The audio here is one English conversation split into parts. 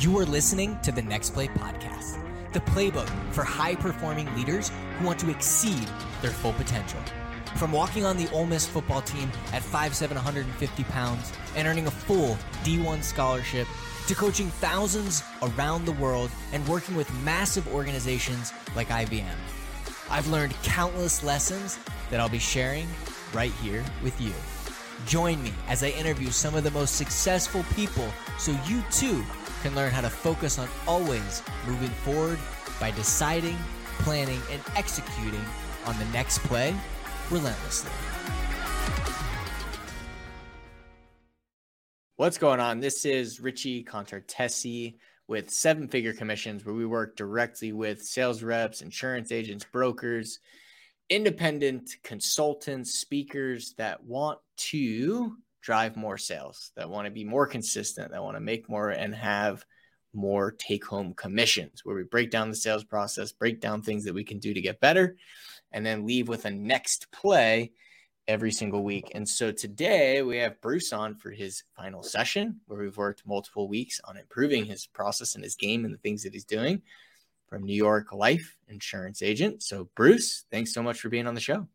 You are listening to the Next Play podcast, the playbook for high performing leaders who want to exceed their full potential. From walking on the Ole Miss football team at 5'7", 150 pounds and earning a full D1 scholarship to coaching thousands around the world and working with massive organizations like IBM. I've learned countless lessons that I'll be sharing right here with you. Join me as I interview some of the most successful people so you too can learn how to focus on always moving forward by deciding, planning, and executing on the next play relentlessly. What's going on? This is Richie Contartesi with Seven Figure Commissions, where we work directly with sales reps, insurance agents, brokers, independent consultants, speakers that want to drive more sales, that want to be more consistent, that want to make more and have more take home commissions, where we break down the sales process, break down things that we can do to get better, and then leave with a next play every single week. And so today we have Bruce on for his final session, where we've worked multiple weeks on improving his process and his game and the things that he's doing from New York Life Insurance Agent. So, Bruce, thanks so much for being on the show.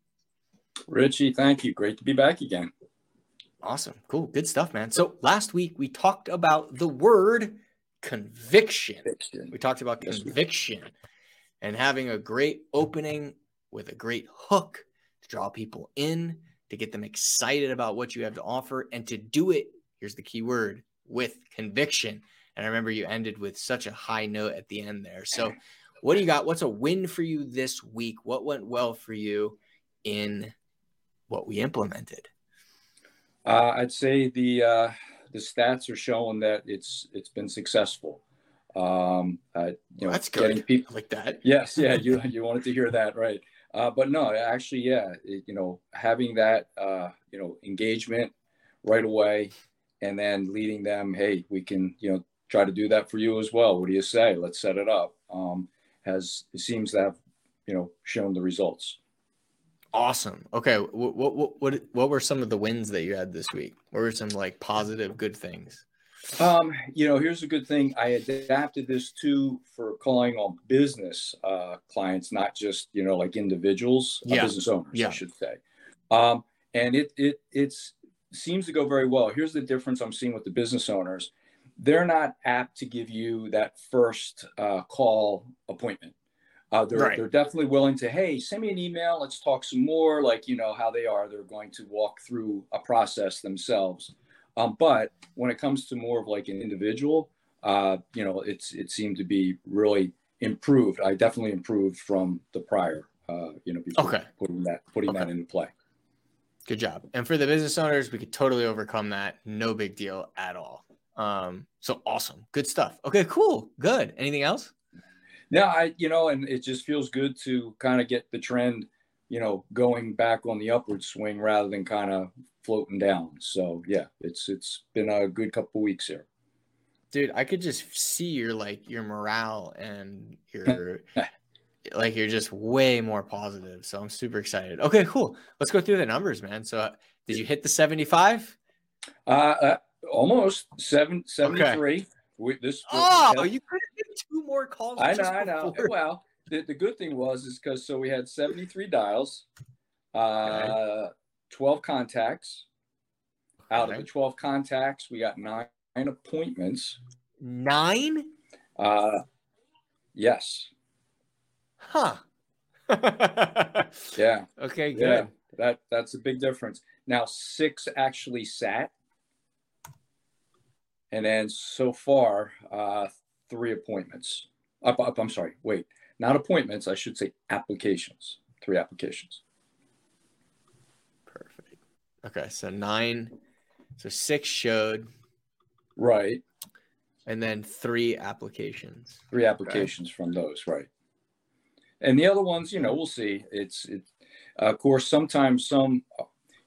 Richie, thank you. Great to be back again. Awesome. Cool. Good stuff, man. So, last week we talked about the word conviction. conviction. We talked about conviction and having a great opening with a great hook to draw people in, to get them excited about what you have to offer, and to do it. Here's the key word with conviction. And I remember you ended with such a high note at the end there. So, what do you got? What's a win for you this week? What went well for you in what we implemented? Uh, I'd say the uh, the stats are showing that it's it's been successful. Um, uh, you know, that's good. Getting People, like that. Yes, yeah. You you wanted to hear that, right? Uh, but no, actually, yeah. It, you know, having that uh, you know engagement right away, and then leading them. Hey, we can you know try to do that for you as well. What do you say? Let's set it up. Um, has it seems to have you know shown the results. Awesome. Okay, what what what what were some of the wins that you had this week? What were some like positive good things? Um, you know, here's a good thing. I adapted this too for calling on business uh, clients, not just you know like individuals, uh, yeah. business owners, yeah. I should say. Um, and it it it's seems to go very well. Here's the difference I'm seeing with the business owners they're not apt to give you that first uh, call appointment. Uh, they're, right. they're definitely willing to, hey, send me an email. Let's talk some more. Like, you know, how they are. They're going to walk through a process themselves. Um, but when it comes to more of like an individual, uh, you know, it's it seemed to be really improved. I definitely improved from the prior, uh, you know, before okay. putting that putting okay. that into play. Good job. And for the business owners, we could totally overcome that. No big deal at all. Um, so awesome. Good stuff. Okay, cool. Good. Anything else? Yeah, I you know, and it just feels good to kind of get the trend, you know, going back on the upward swing rather than kind of floating down. So yeah, it's it's been a good couple weeks here. Dude, I could just see your like your morale and your like you're just way more positive. So I'm super excited. Okay, cool. Let's go through the numbers, man. So did you hit the 75? Uh, uh almost seven seventy three. Okay. We, this oh, you could have two more calls. I know, I know. Well, the, the good thing was is because so we had seventy three dials, uh, okay. twelve contacts. Out okay. of the twelve contacts, we got nine, nine appointments. Nine. Uh, yes. Huh. yeah. Okay. Good. Yeah, that that's a big difference. Now six actually sat. And then so far, uh, three appointments. Up, up, I'm sorry, wait, not appointments. I should say applications. Three applications. Perfect. Okay, so nine. So six showed. Right. And then three applications. Three applications okay. from those, right. And the other ones, you know, we'll see. It's it, uh, of course, sometimes some.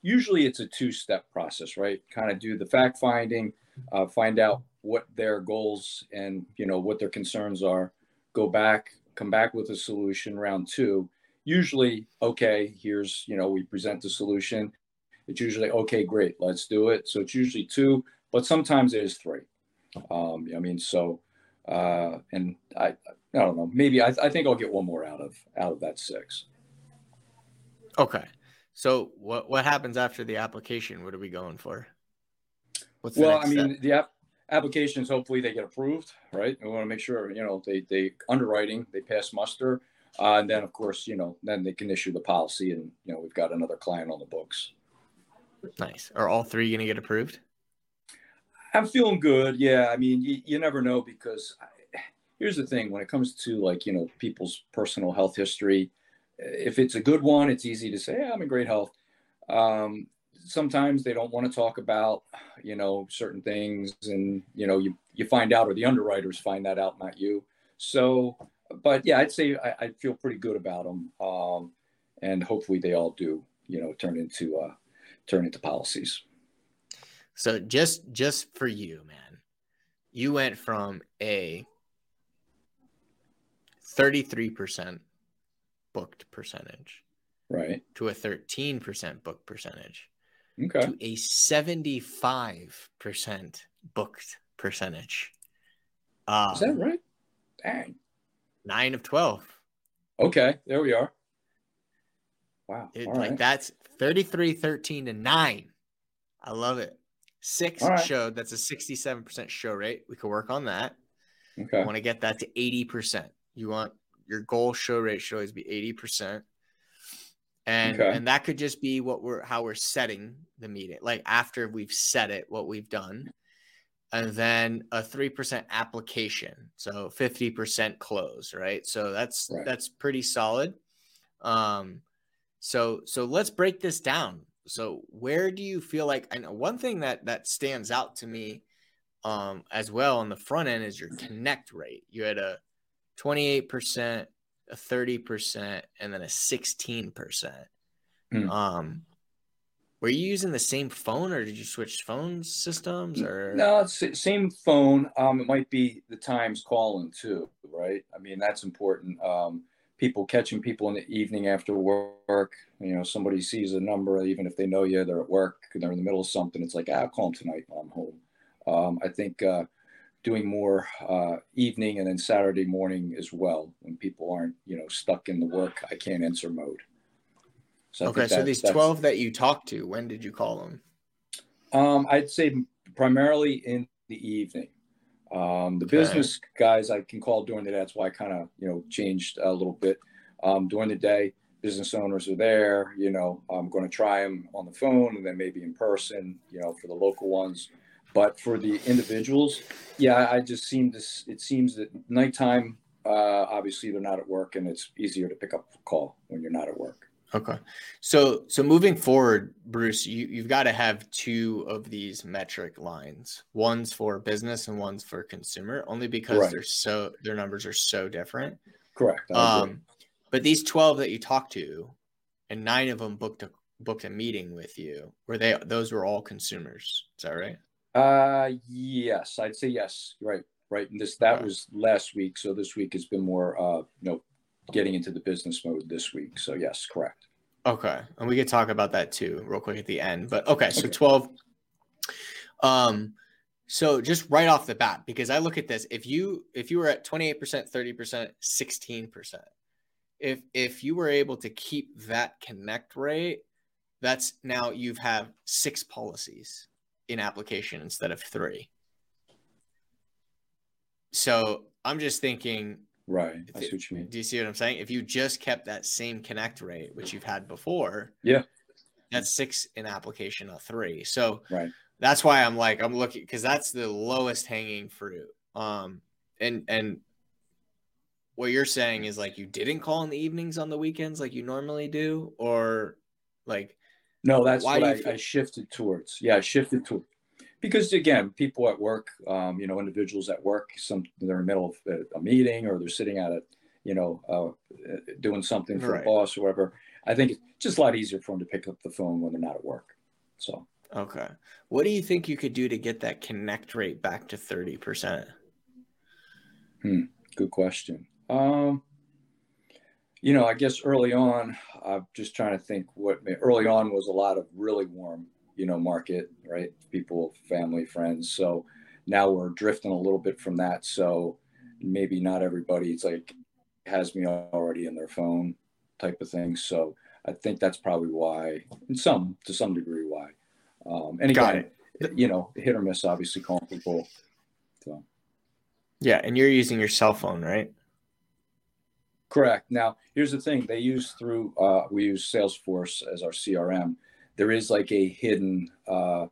Usually, it's a two-step process, right? Kind of do the fact finding uh, find out what their goals and you know what their concerns are go back come back with a solution round two usually okay here's you know we present the solution it's usually okay great let's do it so it's usually two but sometimes it is three um, i mean so uh, and I, I don't know. Maybe I, I think I'll get one more out of out of that six. Okay. So what what happens after the application? What are we going for? What's well, I mean, step? the app, applications hopefully they get approved, right? We want to make sure you know they they underwriting they pass muster, uh, and then of course you know then they can issue the policy, and you know we've got another client on the books. Nice. Are all three going to get approved? I'm feeling good. Yeah, I mean, you, you never know because I, here's the thing: when it comes to like you know people's personal health history, if it's a good one, it's easy to say, yeah, I'm in great health. Um, sometimes they don't want to talk about you know certain things, and you know you you find out, or the underwriters find that out, not you. So, but yeah, I'd say I, I feel pretty good about them, um, and hopefully they all do you know turn into uh, turn into policies. So just just for you, man, you went from a 33% booked percentage right to a 13% booked percentage okay to a 75% booked percentage um, is that right dang 9 of 12 okay there we are wow like right. that's 33 13 to 9 i love it Six right. showed that's a 67% show rate. We could work on that. Okay. I want to get that to 80%. You want your goal show rate should always be 80%. And okay. and that could just be what we're how we're setting the meeting. Like after we've set it, what we've done. And then a 3% application. So 50% close, right? So that's right. that's pretty solid. Um so so let's break this down so where do you feel like i know one thing that that stands out to me um as well on the front end is your connect rate. You had a 28%, a 30%, and then a 16%. Mm. Um were you using the same phone or did you switch phone systems or no it's same phone um it might be the times calling too right i mean that's important um people catching people in the evening after work. You know, somebody sees a number, even if they know you, they're at work, they're in the middle of something. It's like, ah, I'll call them tonight while I'm home. Um, I think uh, doing more uh, evening and then Saturday morning as well when people aren't, you know, stuck in the work, I can't answer mode. So okay, so these 12 that you talked to, when did you call them? Um, I'd say primarily in the evening. Um, the okay. business guys I can call during the day. That's why I kind of you know changed a little bit um, during the day. Business owners are there. You know, I'm going to try them on the phone and then maybe in person. You know, for the local ones. But for the individuals, yeah, I just seem to. It seems that nighttime, uh, obviously, they're not at work, and it's easier to pick up a call when you're not at work. Okay. So so moving forward, Bruce, you, you've got to have two of these metric lines. One's for business and one's for consumer, only because right. they're so their numbers are so different. Correct. Um, but these 12 that you talked to, and nine of them booked a booked a meeting with you, were they those were all consumers. Is that right? Uh yes, I'd say yes. Right. Right. And this that okay. was last week. So this week has been more uh you know getting into the business mode this week. So yes, correct. Okay, and we could talk about that too, real quick at the end. But okay, so okay. twelve. Um, so just right off the bat, because I look at this, if you if you were at twenty eight percent, thirty percent, sixteen percent, if if you were able to keep that connect rate, that's now you've have six policies in application instead of three. So I'm just thinking Right. I see what you mean. Do you see what I'm saying? If you just kept that same connect rate, which you've had before, yeah, that's six in application of three. So right. that's why I'm like, I'm looking because that's the lowest hanging fruit. Um, and and what you're saying is like you didn't call in the evenings on the weekends like you normally do, or like no, that's what I, I shifted towards. Yeah, I shifted to because again, people at work, um, you know, individuals at work, some they're in the middle of a meeting or they're sitting at a, you know, uh, doing something for right. a boss or whatever. I think it's just a lot easier for them to pick up the phone when they're not at work. So. Okay. What do you think you could do to get that connect rate back to 30%? Hmm. Good question. Um, you know, I guess early on, I'm just trying to think what early on was a lot of really warm you know market right people family friends so now we're drifting a little bit from that so maybe not everybody it's like has me already in their phone type of thing. So I think that's probably why, in some to some degree, why. Um, and again, you know, hit or miss, obviously calling people. So. Yeah, and you're using your cell phone, right? Correct. Now, here's the thing: they use through uh, we use Salesforce as our CRM. There is like a hidden. Uh,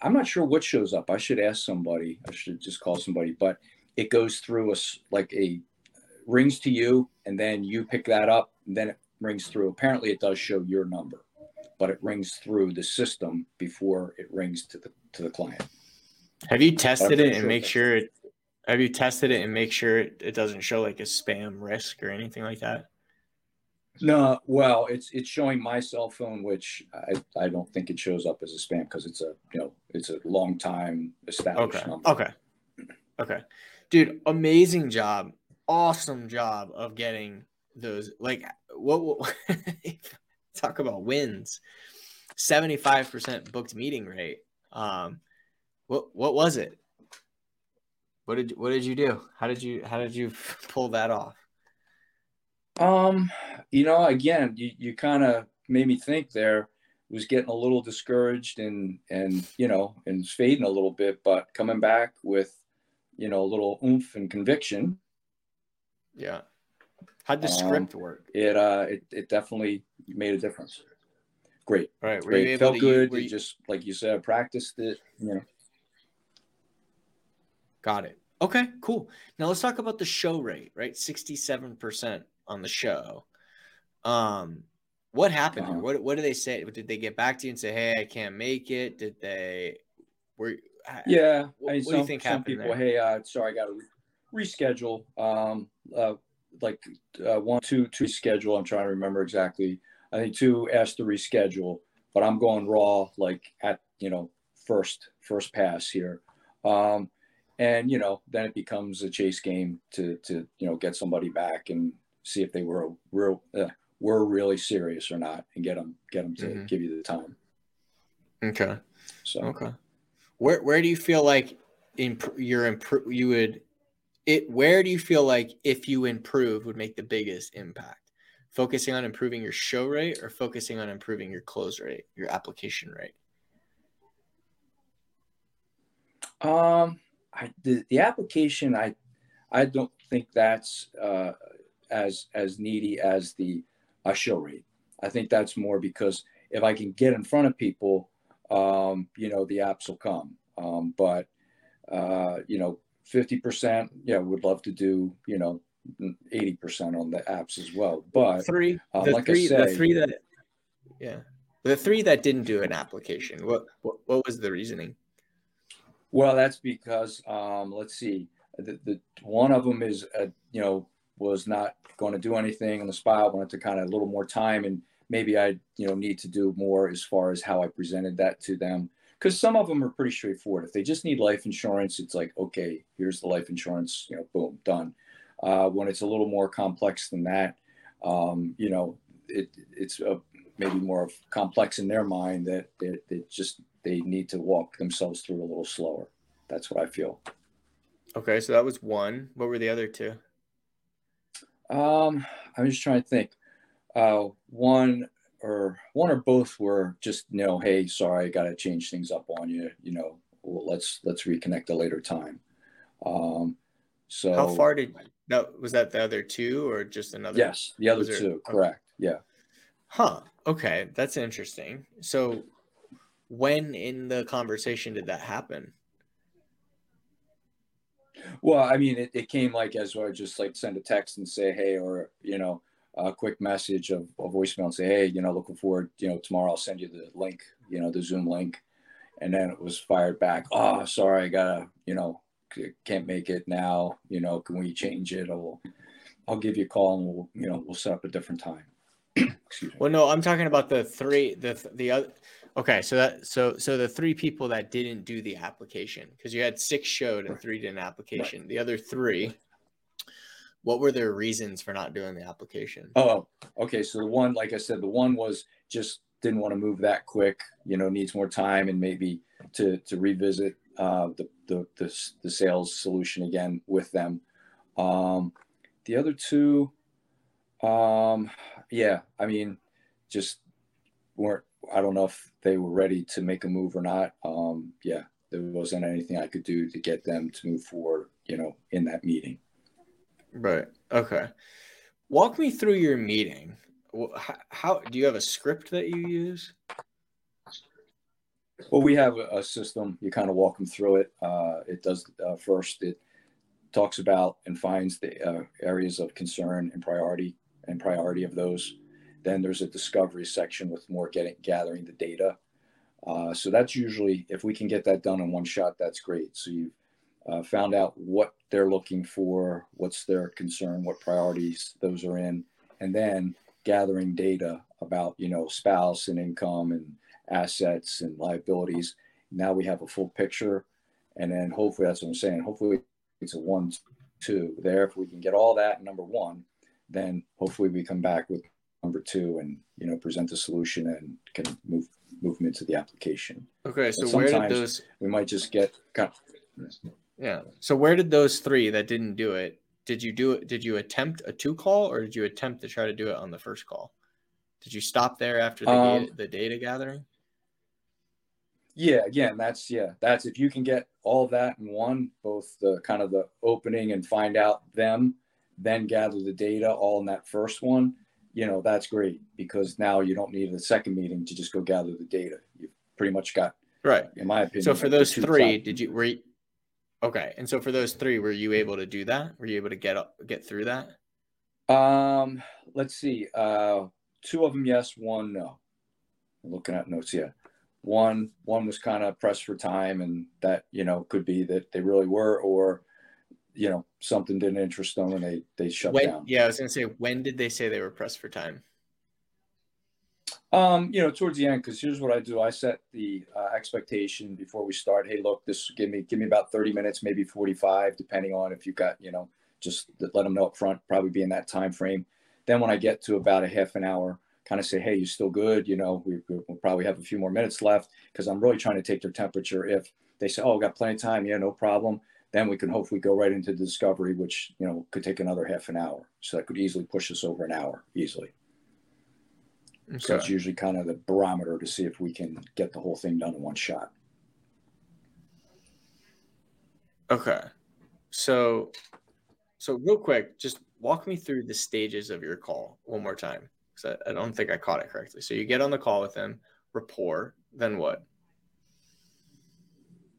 I'm not sure what shows up. I should ask somebody. I should just call somebody. But it goes through us like a rings to you, and then you pick that up, and then it rings through. Apparently, it does show your number, but it rings through the system before it rings to the to the client. Have you tested it and sure make sure it? Have you tested it and make sure it, doesn't show like a spam risk or anything like that? No, well, it's it's showing my cell phone, which I, I don't think it shows up as a spam because it's a you know it's a long time established okay. number. Okay. Okay. Dude, amazing job. Awesome job of getting those like what, what talk about wins 75% booked meeting rate um what what was it what did what did you do how did you how did you pull that off um you know again you, you kind of made me think there was getting a little discouraged and and you know and fading a little bit but coming back with you know a little oomph and conviction yeah How'd the um, script work? It uh, it, it definitely made a difference. Great. All right. Were Great. Felt to, good. You, just like you said, practiced it. You know. Got it. Okay. Cool. Now let's talk about the show rate. Right, sixty-seven percent on the show. Um, what happened uh-huh. What What did they say? Did they get back to you and say, "Hey, I can't make it"? Did they? Were yeah. What, I mean, what some, do you think some happened? People, there? hey, uh, sorry, I got to re- reschedule. Um, uh, like uh, one, two, two schedule. I'm trying to remember exactly. I think two asked to reschedule, but I'm going raw like at you know first first pass here, um, and you know then it becomes a chase game to to you know get somebody back and see if they were real uh, were really serious or not, and get them get them to mm-hmm. give you the time. Okay. So okay, where where do you feel like imp- you're imp- you would it where do you feel like if you improve would make the biggest impact focusing on improving your show rate or focusing on improving your close rate your application rate um I, the, the application i i don't think that's uh as as needy as the uh, show rate i think that's more because if i can get in front of people um you know the apps will come um but uh you know 50%, yeah, would love to do, you know, 80% on the apps as well. But three, uh, the like three, say, the three that, yeah, the three that didn't do an application, what, what, what was the reasoning? Well, that's because, um, let's see, the, the one of them is, uh, you know, was not going to do anything on the spot. I wanted to kind of a little more time and maybe I, you know, need to do more as far as how I presented that to them because some of them are pretty straightforward. If they just need life insurance, it's like, okay, here's the life insurance, you know, boom, done. Uh, when it's a little more complex than that, um, you know, it, it's a, maybe more complex in their mind that they, they just they need to walk themselves through a little slower. That's what I feel. Okay, so that was one. What were the other two? Um, I'm just trying to think. Uh, one or one or both were just you know hey sorry i got to change things up on you you know well, let's let's reconnect a later time um so how far did that was that the other two or just another yes the other two there, correct okay. yeah huh okay that's interesting so when in the conversation did that happen well i mean it, it came like as well, just like send a text and say hey or you know a quick message of a voicemail and say, hey, you know, looking forward, you know, tomorrow I'll send you the link, you know, the Zoom link. And then it was fired back. Oh, sorry, I gotta, you know, can't make it now. You know, can we change it? I'll, I'll give you a call and we'll, you know, we'll set up a different time. Excuse me. Well, no, I'm talking about the three, the the other. Okay, so that so so the three people that didn't do the application because you had six showed and three did an application. Right. The other three what were their reasons for not doing the application? Oh, okay. So the one, like I said, the one was just didn't want to move that quick. You know, needs more time and maybe to to revisit uh, the, the the the sales solution again with them. Um, the other two, um, yeah, I mean, just weren't. I don't know if they were ready to make a move or not. Um, yeah, there wasn't anything I could do to get them to move forward. You know, in that meeting. Right. Okay. Walk me through your meeting. How, how do you have a script that you use? Well, we have a, system. You kind of walk them through it. Uh, it does uh, first. It talks about and finds the uh, areas of concern and priority and priority of those. Then there's a discovery section with more getting gathering the data. Uh, so that's usually if we can get that done in one shot, that's great. So you've uh, found out what they're looking for, what's their concern, what priorities those are in, and then gathering data about you know spouse and income and assets and liabilities. Now we have a full picture, and then hopefully that's what I'm saying. Hopefully it's a one, two there. If we can get all that number one, then hopefully we come back with number two and you know present the solution and can move move them into the application. Okay, so where did those? We might just get. Yeah. So where did those three that didn't do it? Did you do it? Did you attempt a two call or did you attempt to try to do it on the first call? Did you stop there after the, um, data, the data gathering? Yeah, again, that's yeah, that's if you can get all that in one, both the kind of the opening and find out them, then gather the data all in that first one, you know, that's great because now you don't need a second meeting to just go gather the data. You've pretty much got right, in my opinion. So for those three, did you were you, okay? And so for those three, were you able to do that? Were you able to get up, get through that? Um, let's see. Uh, two of them, yes. One, no. I'm looking at notes. Yeah one one was kind of pressed for time and that you know could be that they really were or you know something didn't interest them and they they shut when, down. yeah i was gonna say when did they say they were pressed for time? Um you know towards the end because here's what i do. I set the uh, expectation before we start hey look this give me give me about 30 minutes maybe 45 depending on if you've got you know just let them know up front probably be in that time frame. Then when i get to about a half an hour kind of say, hey, you're still good? You know, we, will probably have a few more minutes left because I'm really trying to take their temperature. If they say, oh, got plenty of time, yeah, no problem, then we can hopefully go right into the discovery, which, you know, could take another half an hour. So that could easily push us over an hour easily. Okay. So that's usually kind of the barometer to see if we can get the whole thing done in one shot. Okay. So, so real quick, just walk me through the stages of your call one more time because I, I, don't think I caught it correctly. So you get on the call with them, rapport, then what?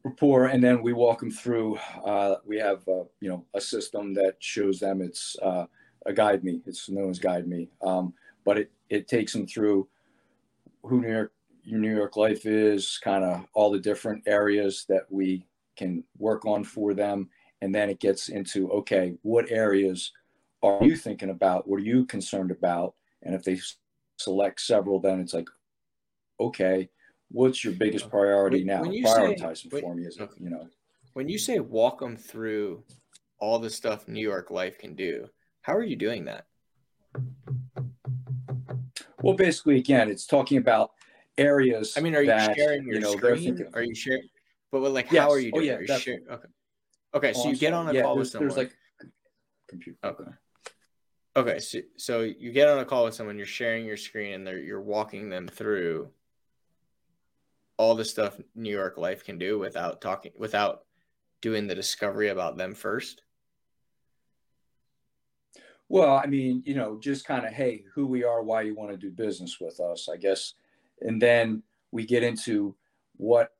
Rapport, and then we walk them through. Uh, we have uh, you know a system that shows them it's uh, a guide me. It's known as guide me, um, but it it takes them through who New York New York Life is, kind of all the different areas that we can work on for them, and then it gets into okay, what areas are you thinking about? What are you concerned about? And if they select several, then it's like, okay, what's your biggest priority now? Prioritize them for me, is it, you know. When you say walk them through all the stuff New York Life can do, how are you doing that? Well, basically, again, it's talking about areas. I mean, are you that, sharing your you know, screen? Are you sharing? But like, yes. how are you oh, doing? Oh, yeah, are you Okay. Okay, so oh, you get on a yeah, call with someone. There's like computer. Okay. Okay, so, so you get on a call with someone, you're sharing your screen, and they're, you're walking them through all the stuff New York Life can do without talking, without doing the discovery about them first. Well, I mean, you know, just kind of, hey, who we are, why you want to do business with us, I guess. And then we get into what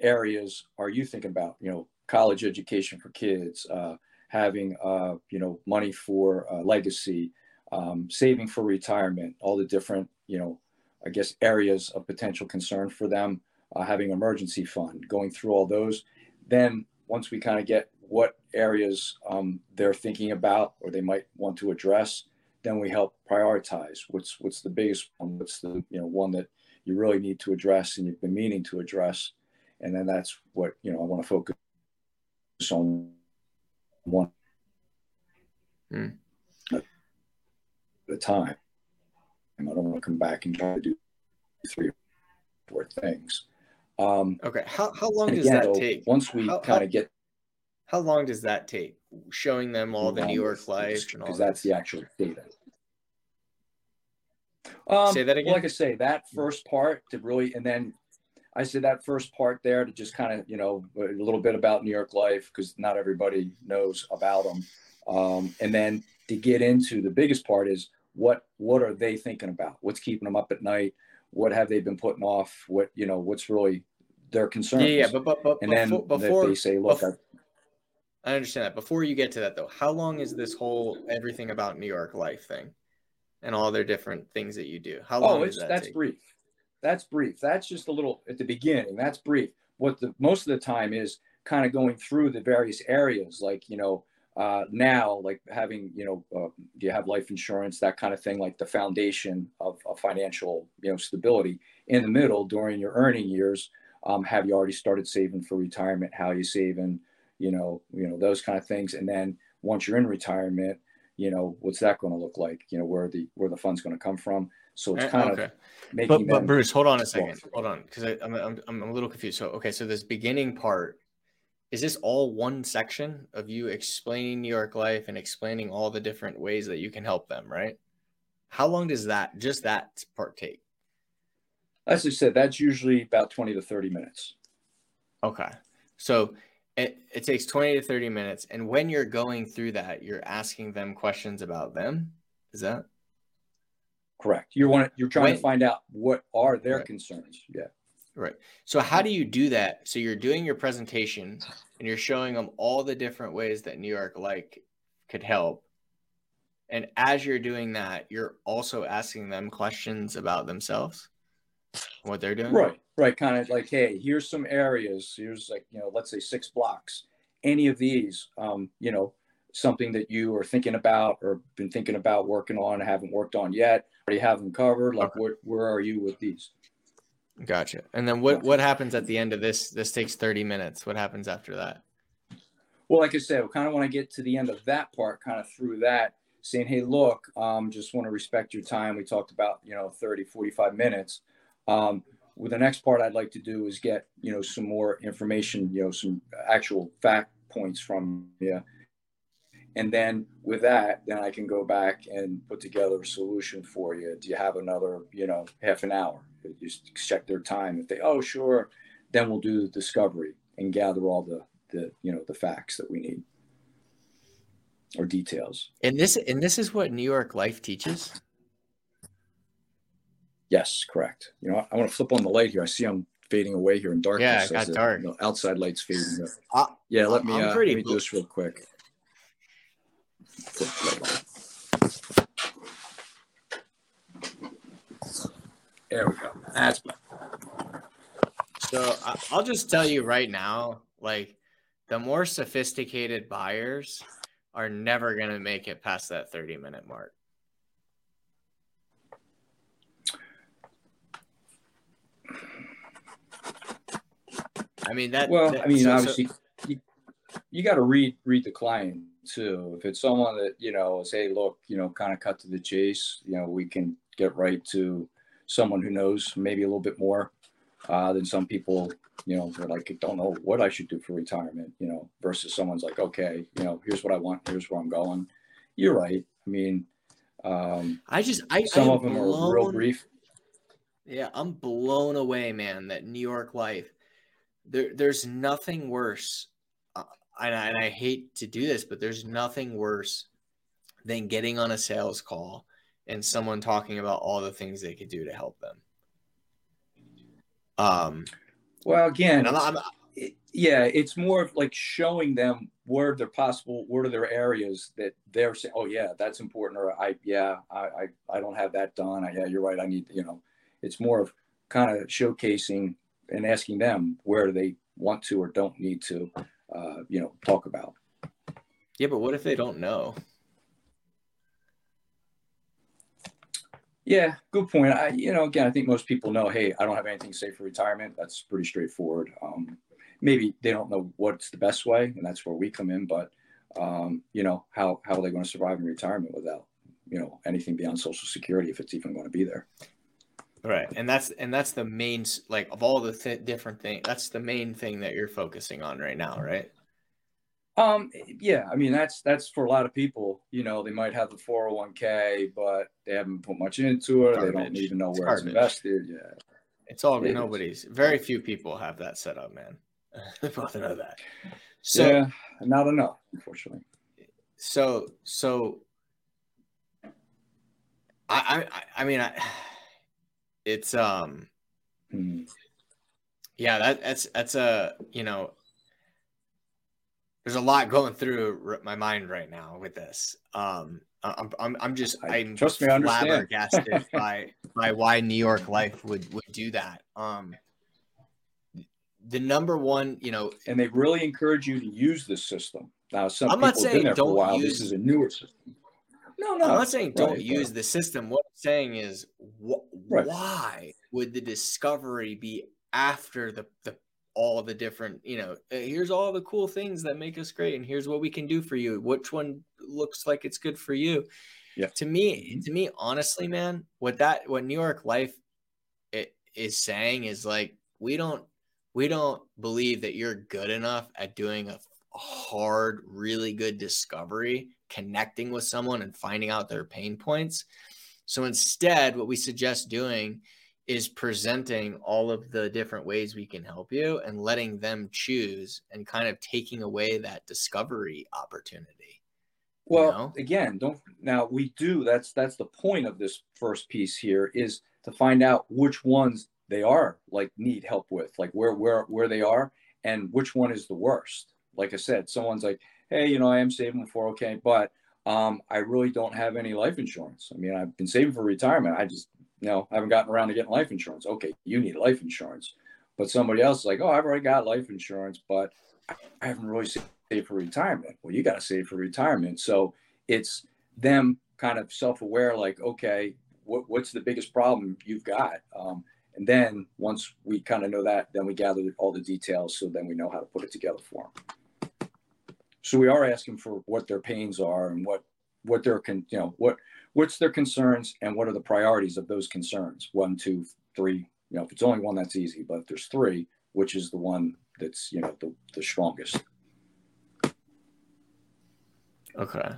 areas are you thinking about? You know, college education for kids, uh, having uh, you know money for uh, legacy, um, saving for retirement, all the different you know I guess areas of potential concern for them, uh, having emergency fund, going through all those. Then once we kind of get what areas um, they're thinking about or they might want to address, then we help prioritize what's what's the biggest one, what's the you know one that you really need to address and you've been meaning to address, and then that's what you know I want to focus on one mm. at a time. And I don't want to come back and try to do three or four things. Um, okay. How, how long does again, that take? Once we kind of get How long does that take? Showing them all the New York life because that's the actual data. Um, say that again. Well, like I say, that first part to really, and then I said that first part there to just kind of, you know, a little bit about New York life because not everybody knows about them. Um, and then to get into the biggest part is what what are they thinking about? What's keeping them up at night? What have they been putting off? What you know? What's really their concerns? Yeah, yeah but but, but and then before they say, look, before, I, understand that. Before you get to that though, how long is this whole everything about New York life thing? and all their different things that you do? How long? Oh, it's, that that's take? brief. That's brief. That's just a little at the beginning. That's brief. What the most of the time is kind of going through the various areas, like you know, uh, now like having you know, uh, do you have life insurance, that kind of thing, like the foundation of, of financial you know stability. In the middle, during your earning years, um, have you already started saving for retirement? How you saving? You know, you know those kind of things, and then once you're in retirement, you know, what's that going to look like? You know, where the where the fund's going to come from. So it's eh, kind okay. of making. But, but Bruce, hold on a second. Hold on, because I'm, I'm I'm a little confused. So okay, so this beginning part is this all one section of you explaining New York life and explaining all the different ways that you can help them, right? How long does that just that part take? As I said, that's usually about 20 to 30 minutes. Okay. So it, it takes 20 to 30 minutes. And when you're going through that, you're asking them questions about them. Is that correct? You want you're trying when, to find out what are their right. concerns. Yeah. Right. So how do you do that? So you're doing your presentation and you're showing them all the different ways that New York Life could help. And as you're doing that, you're also asking them questions about themselves, what they're doing. Right right kind of like hey here's some areas here's like you know let's say six blocks. Any of these um, you know something that you are thinking about or been thinking about working on haven't worked on yet already have them covered like okay. where, where are you with these? Gotcha. And then what what happens at the end of this this takes 30 minutes. What happens after that? Well like i said kind of when i get to the end of that part kind of through that saying hey look um, just want to respect your time. We talked about you know 30 45 minutes um, with the next part I'd like to do is get, you know, some more information, you know, some actual fact points from you. And then with that, then I can go back and put together a solution for you. Do you have another, you know, half an hour? Just check their time. If they, oh, sure, then we'll do the discovery and gather all the, the, you know, the facts that we need or details. And this, and this is what New York Life teaches. Yes, correct. You know, I want to flip on the light here. I see I'm fading away here in darkness. Yeah, it got dark. You know, outside lights fading. Uh, yeah, let me, uh, let me do this real quick. There we go. That's. So I'll just tell you right now, like the more sophisticated buyers are never going to make it past that 30 minute mark. I mean that. Well, that, I mean, so, obviously, so... you, you got to read read the client too. If it's someone that you know, say, look, you know, kind of cut to the chase, you know, we can get right to someone who knows maybe a little bit more uh, than some people. You know, they're like, don't know what I should do for retirement. You know, versus someone's like, okay, you know, here's what I want, here's where I'm going. You're right. I mean, um, I just I some I of them blown, are real brief. Yeah, I'm blown away, man. That New York life there there's nothing worse uh, and, I, and I hate to do this but there's nothing worse than getting on a sales call and someone talking about all the things they could do to help them. Um well again I'm, I'm, it, yeah it's more of like showing them where they're possible what are their areas that they're saying oh yeah that's important or i yeah i i, I don't have that done I, yeah you're right i need you know. It's more of kind of showcasing and asking them where they want to or don't need to, uh, you know, talk about. Yeah, but what if they don't know? Yeah, good point. I, you know, again, I think most people know, hey, I don't have anything safe for retirement. That's pretty straightforward. Um, maybe they don't know what's the best way, and that's where we come in. But um, you know, how how are they going to survive in retirement without you know anything beyond Social Security if it's even going to be there? Right, and that's and that's the main like of all the th- different things. That's the main thing that you're focusing on right now, right? Um, yeah, I mean that's that's for a lot of people. You know, they might have the 401k, but they haven't put much into it. Garbage. They don't even know where it's, it's invested. Yeah, it's all it nobody's. Is. Very few people have that set up, man. They both know that. So, yeah, not enough, unfortunately. So, so I, I, I mean, I, it's um, hmm. yeah, that that's that's a you know there's a lot going through my mind right now with this. Um, I'm, I'm, I'm just, I'm trust me, flabbergasted by, by why New York Life would, would do that. Um, the number one, you know, and they really encourage you to use this system. Now, some I'm people have been there for a while. Use, this is a newer system. No, no, I'm not saying don't right, use right. the system. What I'm saying is, wh- right. why would the discovery be after the, the all the different, you know, uh, here's all the cool things that make us great, and here's what we can do for you. Which one looks like it's good for you? Yeah. To me, mm-hmm. to me, honestly, man, what that what New York Life it, is saying is like we don't we don't believe that you're good enough at doing a hard, really good discovery, connecting with someone and finding out their pain points. So instead, what we suggest doing is presenting all of the different ways we can help you and letting them choose and kind of taking away that discovery opportunity well you know? again don't now we do that's that's the point of this first piece here is to find out which ones they are like need help with like where where where they are and which one is the worst like i said someone's like hey you know i am saving for okay but um, I really don't have any life insurance. I mean, I've been saving for retirement. I just you know, I haven't gotten around to getting life insurance. Okay, you need life insurance. But somebody else is like, oh, I've already got life insurance, but I haven't really saved for retirement. Well, you got to save for retirement. So it's them kind of self aware, like, okay, what, what's the biggest problem you've got? Um, and then once we kind of know that, then we gather all the details. So then we know how to put it together for them. So we are asking for what their pains are and what what their con, you know what what's their concerns and what are the priorities of those concerns? One two three you know if it's only one that's easy but if there's three which is the one that's you know the, the strongest? Okay.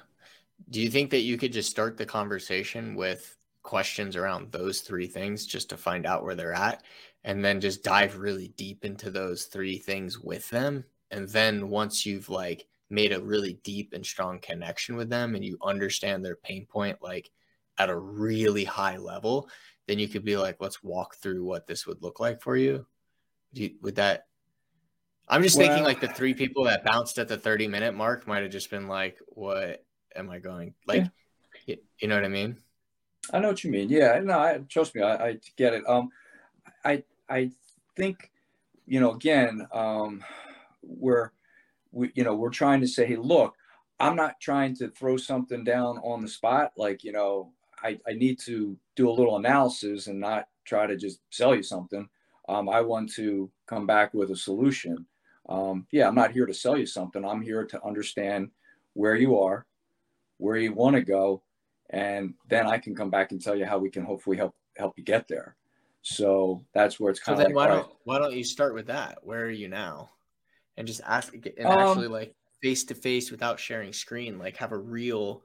Do you think that you could just start the conversation with questions around those three things just to find out where they're at? And then just dive really deep into those three things with them? And then once you've like made a really deep and strong connection with them and you understand their pain point like at a really high level, then you could be like, let's walk through what this would look like for you. you would that? I'm just well, thinking like the three people that bounced at the 30 minute mark might have just been like, what am I going like? Yeah. You know what I mean? I know what you mean. Yeah, no, I trust me, I, I get it. Um, I I think, you know, again, um, we're we you know we're trying to say hey look i'm not trying to throw something down on the spot. Like you know i, I need to do a little analysis and not try to just sell you something. Um, i want to come back with a solution. Um, yeah i'm not here to sell you something. I'm here to understand where you are where you want to go and then i can come back and tell you how we can hopefully help help you get there. So that's where it's kind so of like, why don't why don't you start with that? Where are you now and just ask and um, actually like face to face without sharing screen, like have a real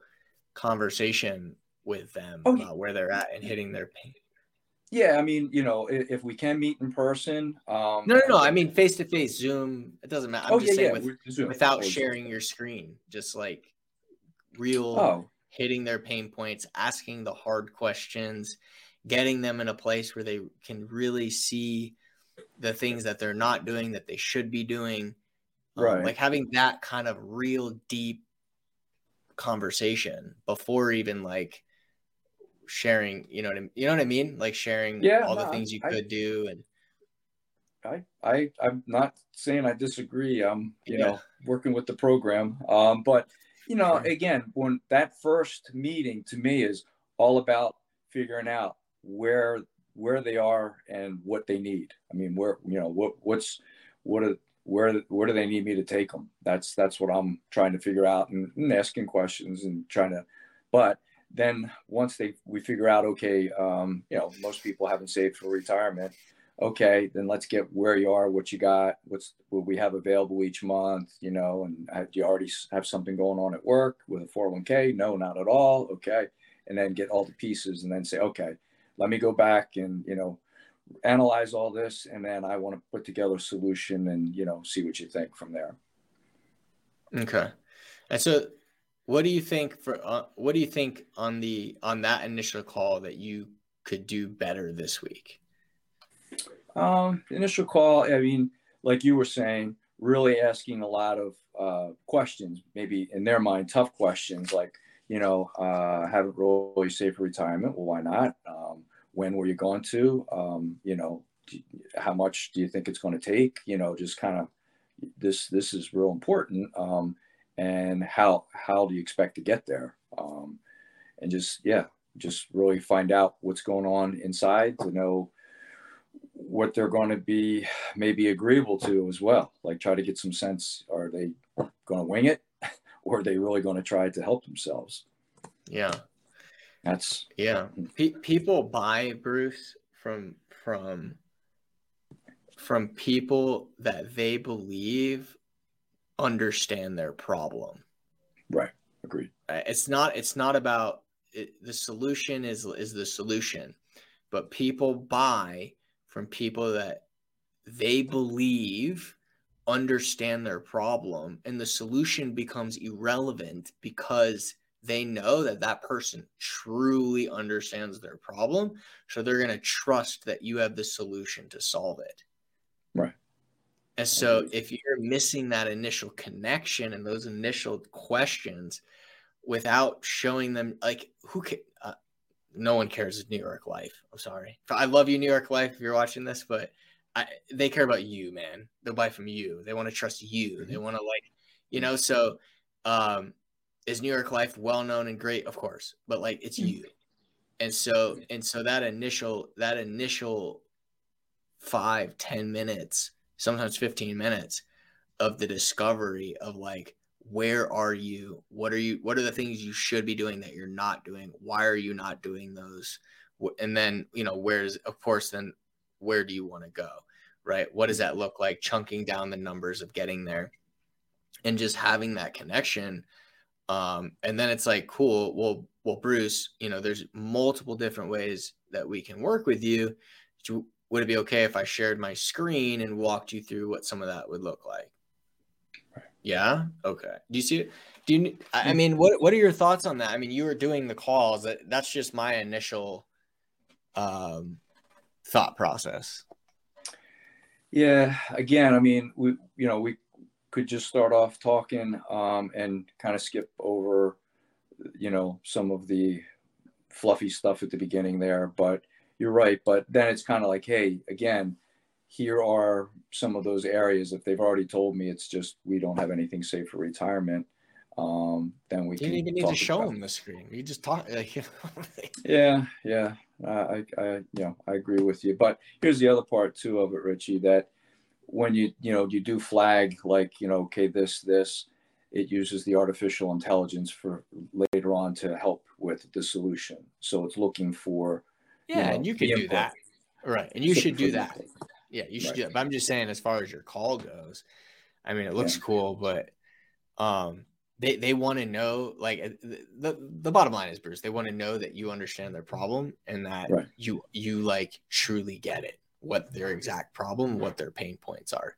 conversation with them oh, about where they're at and hitting their pain. Yeah, I mean, you know, if, if we can meet in person. Um, no, no, no. I mean, face to face, Zoom. It doesn't matter. I'm oh, just yeah, saying yeah. With, without sharing your screen, just like real oh. hitting their pain points, asking the hard questions, getting them in a place where they can really see the things that they're not doing that they should be doing um, right. Um, like having that kind of real deep conversation before even like sharing, you know what I mean? You know what I mean? Like sharing yeah, all no, the things you I, could do and I, I I'm not saying I disagree. I'm you yeah. know working with the program. Um, but you know, again, when that first meeting to me is all about figuring out where where they are and what they need. I mean, where you know what what's what are where where do they need me to take them? That's that's what I'm trying to figure out and, and asking questions and trying to. But then once they we figure out, okay, um, you know, most people haven't saved for retirement. okay, then let's get where you are, what you got, what's what we have available each month, you know, and do you already have something going on at work with a 401k? No, not at all. Okay. And then get all the pieces and then say, okay, let me go back and, you know, analyze all this. And then I want to put together a solution and, you know, see what you think from there. Okay. And so what do you think for, uh, what do you think on the, on that initial call that you could do better this week? Um, initial call, I mean, like you were saying, really asking a lot of uh, questions, maybe in their mind, tough questions like, you know, uh, haven't really saved for retirement. Well, why not? Um, when were you going to? Um, you know, how much do you think it's going to take? You know, just kind of this. This is real important. Um, and how how do you expect to get there? Um, and just yeah, just really find out what's going on inside to know what they're going to be maybe agreeable to as well. Like try to get some sense. Are they going to wing it, or are they really going to try to help themselves? Yeah, that's yeah. People buy Bruce from from from people that they believe understand their problem. Right. Agreed. Uh, it's not. It's not about it, the solution. Is is the solution, but people buy from people that they believe understand their problem and the solution becomes irrelevant because they know that that person truly understands their problem so they're going to trust that you have the solution to solve it right and so if you're missing that initial connection and those initial questions without showing them like who can uh, no one cares New York Life. I'm sorry. I love you, New York Life, if you're watching this, but I, they care about you, man. They'll buy from you. They want to trust you. They mm-hmm. want to like, you know. So, um, is New York Life well known and great? Of course, but like it's mm. you, and so and so that initial that initial five ten minutes, sometimes fifteen minutes of the discovery of like where are you? What are you what are the things you should be doing that you're not doing? Why are you not doing those? And then you know where's of course then where do you want to go right? What does that look like? Chunking down the numbers of getting there. And just having that connection um and then it's like cool well well bruce you know there's multiple different ways that we can work with you would it be okay if i shared my screen and walked you through what some of that would look like yeah. Okay. Do you see it? Do you? I hmm. mean, what what are your thoughts on that? I mean, you were doing the calls. That that's just my initial um, thought process. Yeah. Again, I mean, we you know we could just start off talking um, and kind of skip over, you know, some of the fluffy stuff at the beginning there. But you're right. But then it's kind of like, hey, again, here are some of those areas. If they've already told me it's just we don't have anything safe for retirement, um, then we you didn't even need to show them the screen. You just talk like you know. yeah, yeah. I, I, you know, I agree with you. But here's the other part too of it, Richie. That when you, you know, you do flag like, you know, okay, this, this, it uses the artificial intelligence for later on to help with the solution. So it's looking for. Yeah, you know, and you can do that. Right, and you should do that. Yeah, you should right. do that. But I'm just saying, as far as your call goes, I mean, it looks yeah. cool, but um, they they want to know like uh, the the bottom line is Bruce. They want to know that you understand their problem and that right. you you like truly get it, what their exact problem, what their pain points are.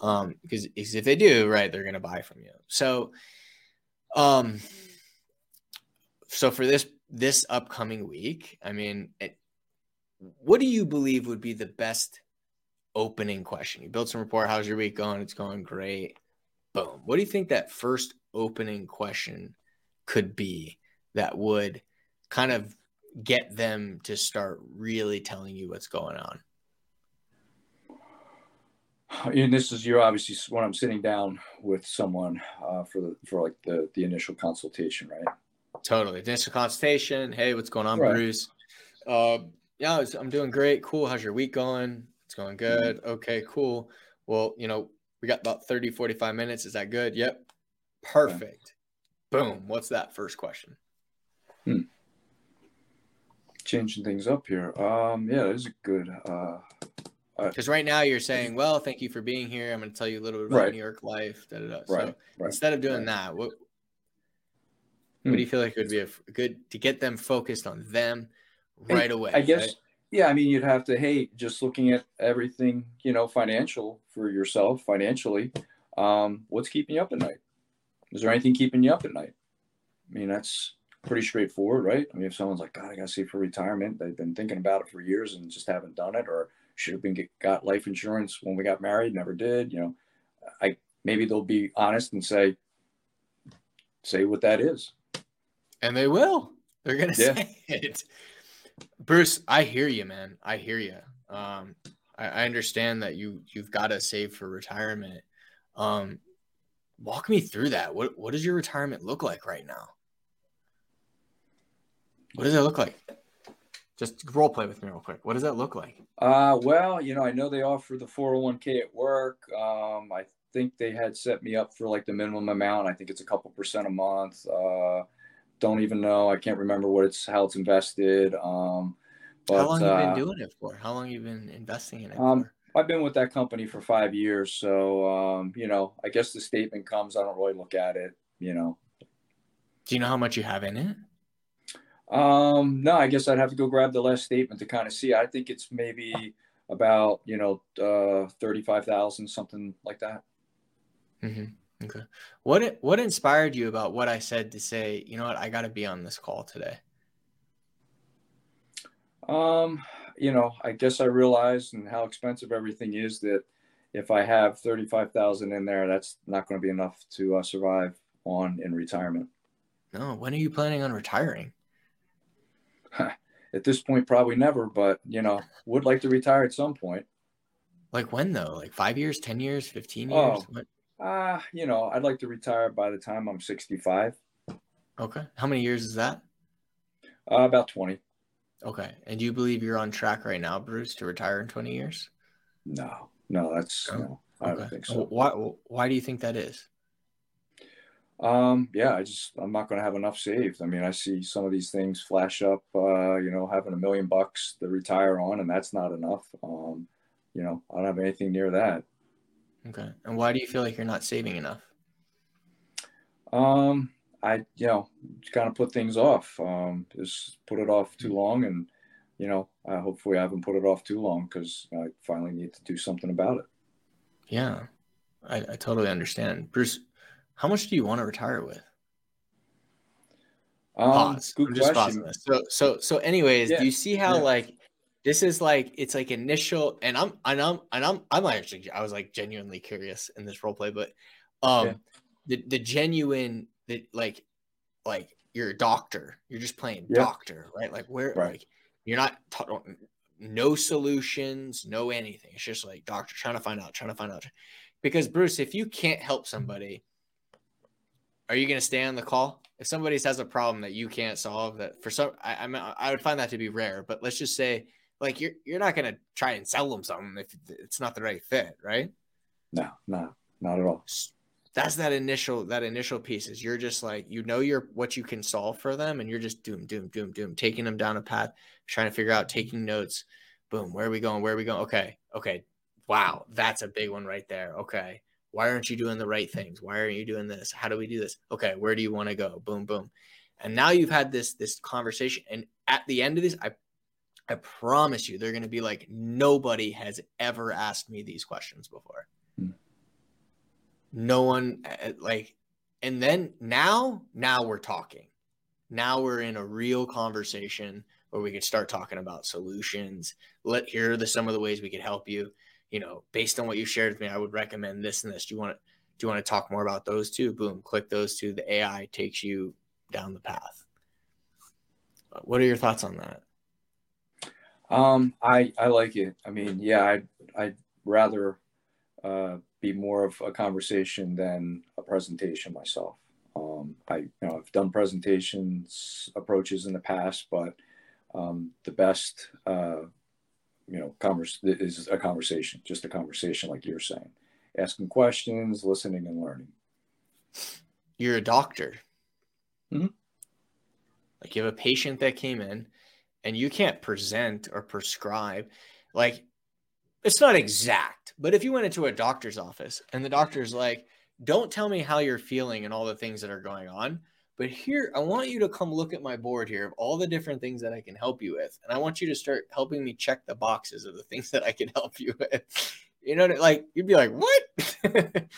Um, because, if they do, right, they're gonna buy from you. So, um, so for this this upcoming week, I mean, it, what do you believe would be the best opening question. You built some rapport. How's your week going? It's going great. Boom. What do you think that first opening question could be that would kind of get them to start really telling you what's going on? And this is you're obviously when I'm sitting down with someone uh, for the for like the the initial consultation, right? Totally, initial consultation. Hey, what's going on, right. Bruce? Uh, yeah, I'm doing great. Cool. How's your week going? It's going mm-hmm. good. Okay, cool. Well, you know, we got about 30, 45 minutes. Is that good? Yep. Perfect. Yeah. Boom. What's that first question? Hmm. Changing things up here. Um, yeah, is a good uh, because uh, right now you're saying, well, thank you for being here. I'm going to tell you a little bit about right. New York life. Da, da, da. So right, instead of doing that, what what do you hmm. feel like it would be a good to get them focused on them right and away? I guess, right? yeah. I mean, you'd have to, hey, just looking at everything, you know, financial for yourself financially. Um, what's keeping you up at night? Is there anything keeping you up at night? I mean, that's pretty straightforward, right? I mean, if someone's like, God, I got to save for retirement, they've been thinking about it for years and just haven't done it, or should have been get, got life insurance when we got married, never did. You know, I maybe they'll be honest and say, say what that is and they will. They're gonna yeah. say it. Bruce, I hear you, man. I hear you. Um, I, I understand that you you've got to save for retirement. Um, walk me through that. What what does your retirement look like right now? What does it look like? Just role play with me real quick. What does that look like? Uh, well, you know, I know they offer the 401k at work. Um, I think they had set me up for like the minimum amount. I think it's a couple percent a month. Uh, don't even know. I can't remember what it's how it's invested. Um, but, how long uh, you been doing it for? How long you been investing in it um, for? I've been with that company for five years, so um, you know, I guess the statement comes. I don't really look at it. You know. Do you know how much you have in it? Um, no, I guess I'd have to go grab the last statement to kind of see. I think it's maybe about you know uh, thirty five thousand, something like that. Mm-hmm. Okay. What what inspired you about what I said to say, you know what, I got to be on this call today? Um, you know, I guess I realized and how expensive everything is that if I have 35,000 in there, that's not going to be enough to uh, survive on in retirement. No, when are you planning on retiring? at this point probably never, but you know, would like to retire at some point. Like when though? Like 5 years, 10 years, 15 years? Oh, what? Uh, you know, I'd like to retire by the time I'm 65. Okay. How many years is that? Uh, about 20. Okay. And do you believe you're on track right now, Bruce, to retire in 20 years? No, no, that's oh, no, I okay. don't think so. Why, why do you think that is? Um, yeah, I just, I'm not going to have enough saved. I mean, I see some of these things flash up, uh, you know, having a million bucks to retire on, and that's not enough. Um, you know, I don't have anything near that. Okay. And why do you feel like you're not saving enough? Um, I, you know, kind of put things off. Um, just put it off too long, and you know, uh, hopefully I haven't put it off too long because I finally need to do something about it. Yeah, I, I totally understand, Bruce. How much do you want to retire with? Um, Pause. Good question. So, so, so, anyways, yeah. do you see how yeah. like this is like it's like initial and i'm and i'm and i'm i'm actually i was like genuinely curious in this role play but um yeah. the the genuine that like like you're a doctor you're just playing doctor right like where right. like you're not no solutions no anything it's just like doctor trying to find out trying to find out because bruce if you can't help somebody are you going to stay on the call if somebody has a problem that you can't solve that for some I, I mean i would find that to be rare but let's just say like you're you're not gonna try and sell them something if it's not the right fit, right? No, no, not at all. That's that initial that initial piece is you're just like you know you're what you can solve for them, and you're just doom, doom, doom, doom, taking them down a path, trying to figure out, taking notes. Boom, where are we going? Where are we going? Okay, okay, wow, that's a big one right there. Okay, why aren't you doing the right things? Why aren't you doing this? How do we do this? Okay, where do you want to go? Boom, boom. And now you've had this this conversation, and at the end of this, I I promise you, they're going to be like, nobody has ever asked me these questions before. Hmm. No one, eh, like, and then now, now we're talking. Now we're in a real conversation where we can start talking about solutions. Let here are the some of the ways we could help you. You know, based on what you shared with me, I would recommend this and this. Do you want to do you want to talk more about those two? Boom, click those two. The AI takes you down the path. What are your thoughts on that? Um, I I like it. I mean, yeah, I'd, I'd rather uh, be more of a conversation than a presentation myself. Um, I you know I've done presentations approaches in the past, but um, the best uh, you know converse is a conversation, just a conversation like you're saying, asking questions, listening, and learning. You're a doctor. Mm-hmm. Like you have a patient that came in and you can't present or prescribe like it's not exact, but if you went into a doctor's office and the doctor's like, don't tell me how you're feeling and all the things that are going on, but here, I want you to come look at my board here of all the different things that I can help you with. And I want you to start helping me check the boxes of the things that I can help you with. You know, like you'd be like, what?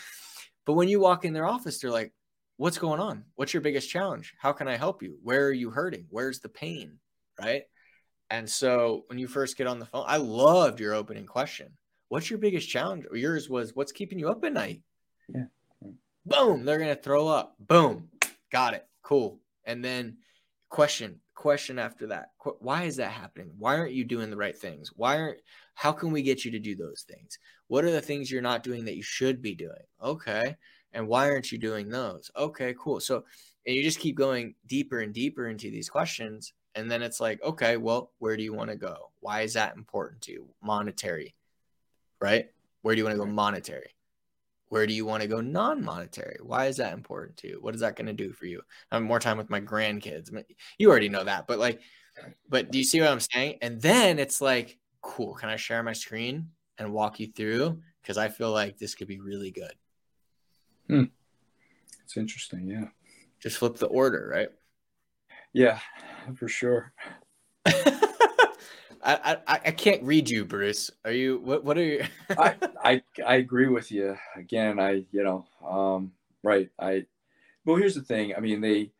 but when you walk in their office, they're like, what's going on? What's your biggest challenge? How can I help you? Where are you hurting? Where's the pain? Right. And so when you first get on the phone, I loved your opening question. What's your biggest challenge? Or yours was, what's keeping you up at night? Yeah. Boom. They're going to throw up. Boom. Got it. Cool. And then question, question after that. Why is that happening? Why aren't you doing the right things? Why aren't, how can we get you to do those things? What are the things you're not doing that you should be doing? Okay. And why aren't you doing those? Okay, cool. So, and you just keep going deeper and deeper into these questions. And then it's like, okay, well, where do you want to go? Why is that important to you? Monetary, right? Where do you want to go monetary? Where do you want to go non monetary? Why is that important to you? What is that going to do for you? I have more time with my grandkids. You already know that, but like, but do you see what I'm saying? And then it's like, cool. Can I share my screen and walk you through? Because I feel like this could be really good. Hmm. It's interesting. Yeah. Just flip the order, right? Yeah, for sure. I, I I can't read you, Bruce. Are you what what are you I, I I agree with you. Again, I you know, um right. I well here's the thing. I mean, they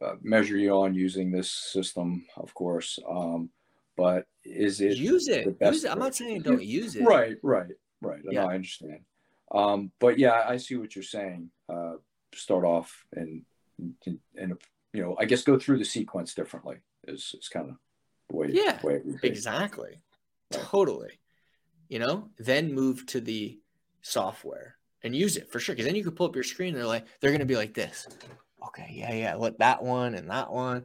uh, measure you on using this system, of course. Um but is it use it? Use it. I'm not saying don't use it. Right, right, right. Yeah. No, I understand. Um but yeah, I see what you're saying. Uh start off and and, and you know, I guess go through the sequence differently is is kind of way yeah way exactly. Totally. You know then move to the software and use it for sure because then you can pull up your screen and they're like they're gonna be like this. Okay yeah yeah let that one and that one.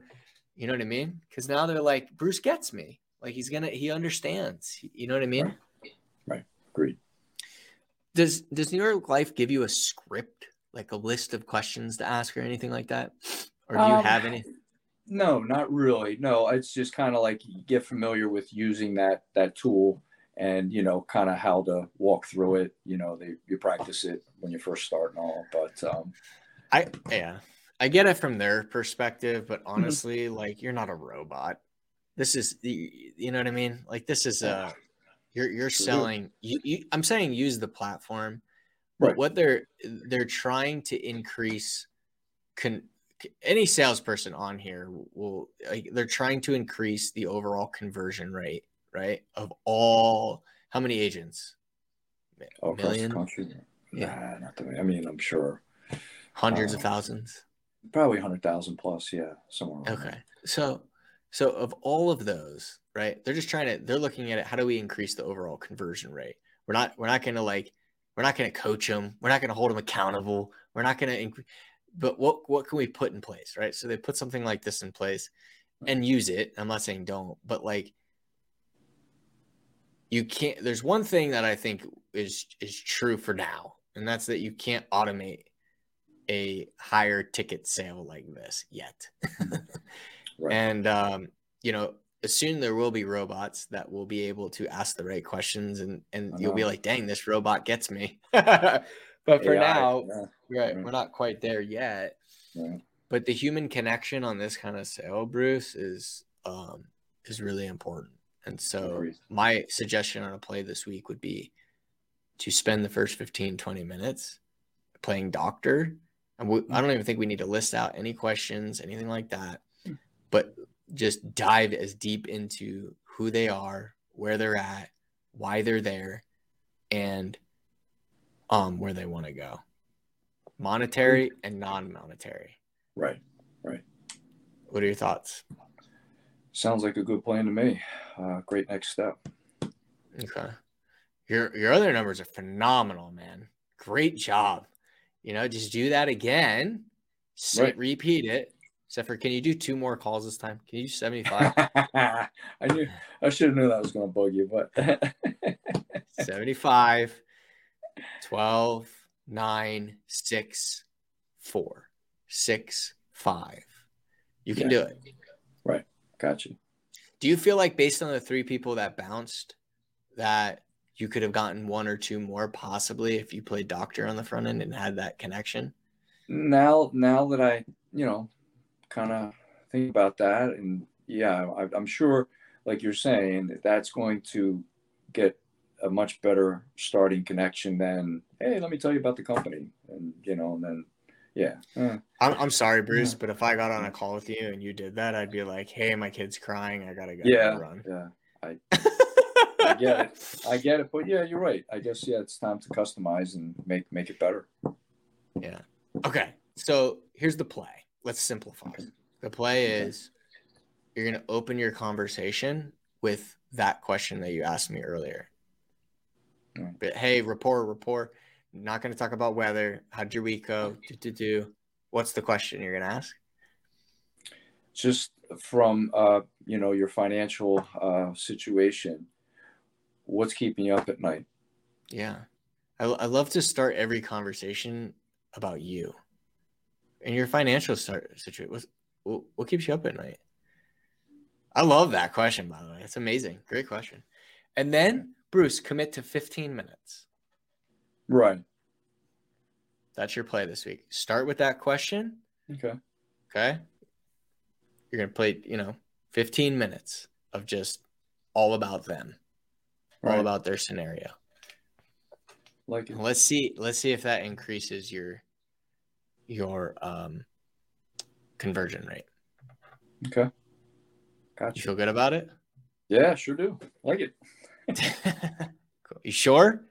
You know what i mean? Because now they're like bruce gets me. Like he's gonna he understands. You know what i mean? Right, right. agreed. Does does new york life give you a script like a list of questions to ask or anything like that? Or do you um, have any no, not really. No, it's just kind of like you get familiar with using that that tool and you know kind of how to walk through it. You know, they, you practice it when you first start and all. But um, I yeah, I get it from their perspective, but mm-hmm. honestly, mm-hmm. like you're not a robot. This is the you know what I mean. Like this is a you're you're selling. You, you I'm saying use the platform, but right. what they're they're trying to increase. Con, any salesperson on here will like they're trying to increase the overall conversion rate, right? Of all how many agents? All across the country. Yeah, nah, not the, I mean, I'm sure hundreds of um, thousands. Probably hundred thousand plus, yeah, somewhere. Okay, there. so so of all of those, right? They're just trying to. They're looking at it. How do we increase the overall conversion rate? We're not. We're not going to like. We're not going to coach them. We're not going to hold them accountable. We're not going to. increase but what what can we put in place, right? So they put something like this in place and use it. I'm not saying don't, but like you can't there's one thing that I think is is true for now, and that's that you can't automate a higher ticket sale like this yet. right. And um, you know, soon there will be robots that will be able to ask the right questions and and you'll be like, dang, this robot gets me. but for AI, now, yeah. right, we're not quite there yet. Yeah. But the human connection on this kind of sale, Bruce, is um is really important. And so my suggestion on a play this week would be to spend the first 15, 20 minutes playing doctor. And we, I don't even think we need to list out any questions, anything like that, hmm. but just dive as deep into who they are, where they're at, why they're there, and um, where they want to go monetary and non monetary. Right, right. What are your thoughts? Sounds like a good plan to me. Uh, great next step. Okay. Your your other numbers are phenomenal, man. Great job. You know, just do that again. Sit, right. repeat it. Except for, can you do two more calls this time? Can you do 75? I knew I should have known that was going to bug you, but 75. 12, 9, 6, 4, 6, 5. You can yeah. do it. Right. Got you. Do you feel like based on the three people that bounced that you could have gotten one or two more possibly if you played doctor on the front end and had that connection? Now, now that I, you know, kind of think about that, and yeah, I, I'm sure, like you're saying, that that's going to get a much better starting connection than, hey, let me tell you about the company, and you know, and then yeah. Uh, I'm, I'm sorry, Bruce, but if I got on a call with you and you did that, I'd be like, "Hey, my kid's crying. I gotta go yeah, run." Yeah, I, I get it. I get it. But yeah, you're right. I guess yeah, it's time to customize and make make it better. Yeah. Okay. So here's the play. Let's simplify. The play is you're gonna open your conversation with that question that you asked me earlier. But hey, rapport, rapport. Not going to talk about weather. How'd your week go? Do, do, do. What's the question you're going to ask? Just from uh, you know your financial uh, situation, what's keeping you up at night? Yeah, I, I love to start every conversation about you and your financial start, situation. What, what keeps you up at night? I love that question, by the way. It's amazing. Great question. And then, Bruce, commit to 15 minutes. Right. That's your play this week. Start with that question. Okay. Okay. You're going to play, you know, 15 minutes of just all about them, right. all about their scenario. Like it. Let's see. Let's see if that increases your your um conversion rate. Okay. Gotcha. You feel good about it? Yeah, sure do. Like it. You sure?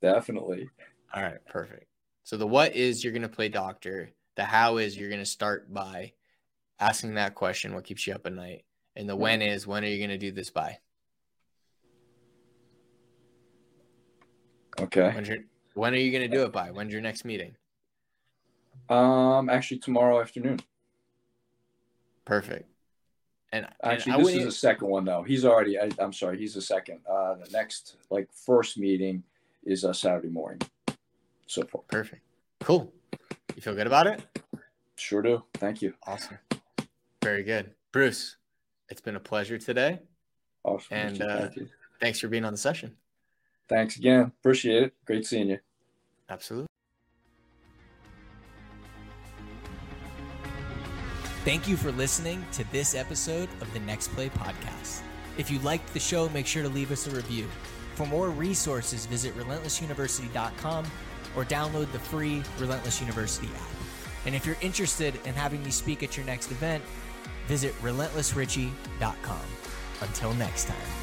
Definitely. All right, perfect. So the what is you're going to play doctor. The how is you're going to start by asking that question, what keeps you up at night? And the when is when are you going to do this by? Okay. When are you going to do it by? When's your next meeting? Um, actually tomorrow afternoon. Perfect. And actually, and this is the second one though. He's already. I, am sorry. He's the second. Uh, the next like first meeting is a Saturday morning. So far. Perfect. Cool. You feel good about it? Sure do. Thank you. Awesome. Very good. Bruce, it's been a pleasure today. Awesome. And uh, thanks for being on the session. Thanks again. Appreciate it. Great seeing you. Absolutely. Thank you for listening to this episode of the Next Play podcast. If you liked the show, make sure to leave us a review. For more resources, visit relentlessuniversity.com or download the free Relentless University app. And if you're interested in having me speak at your next event, visit relentlessrichie.com. Until next time.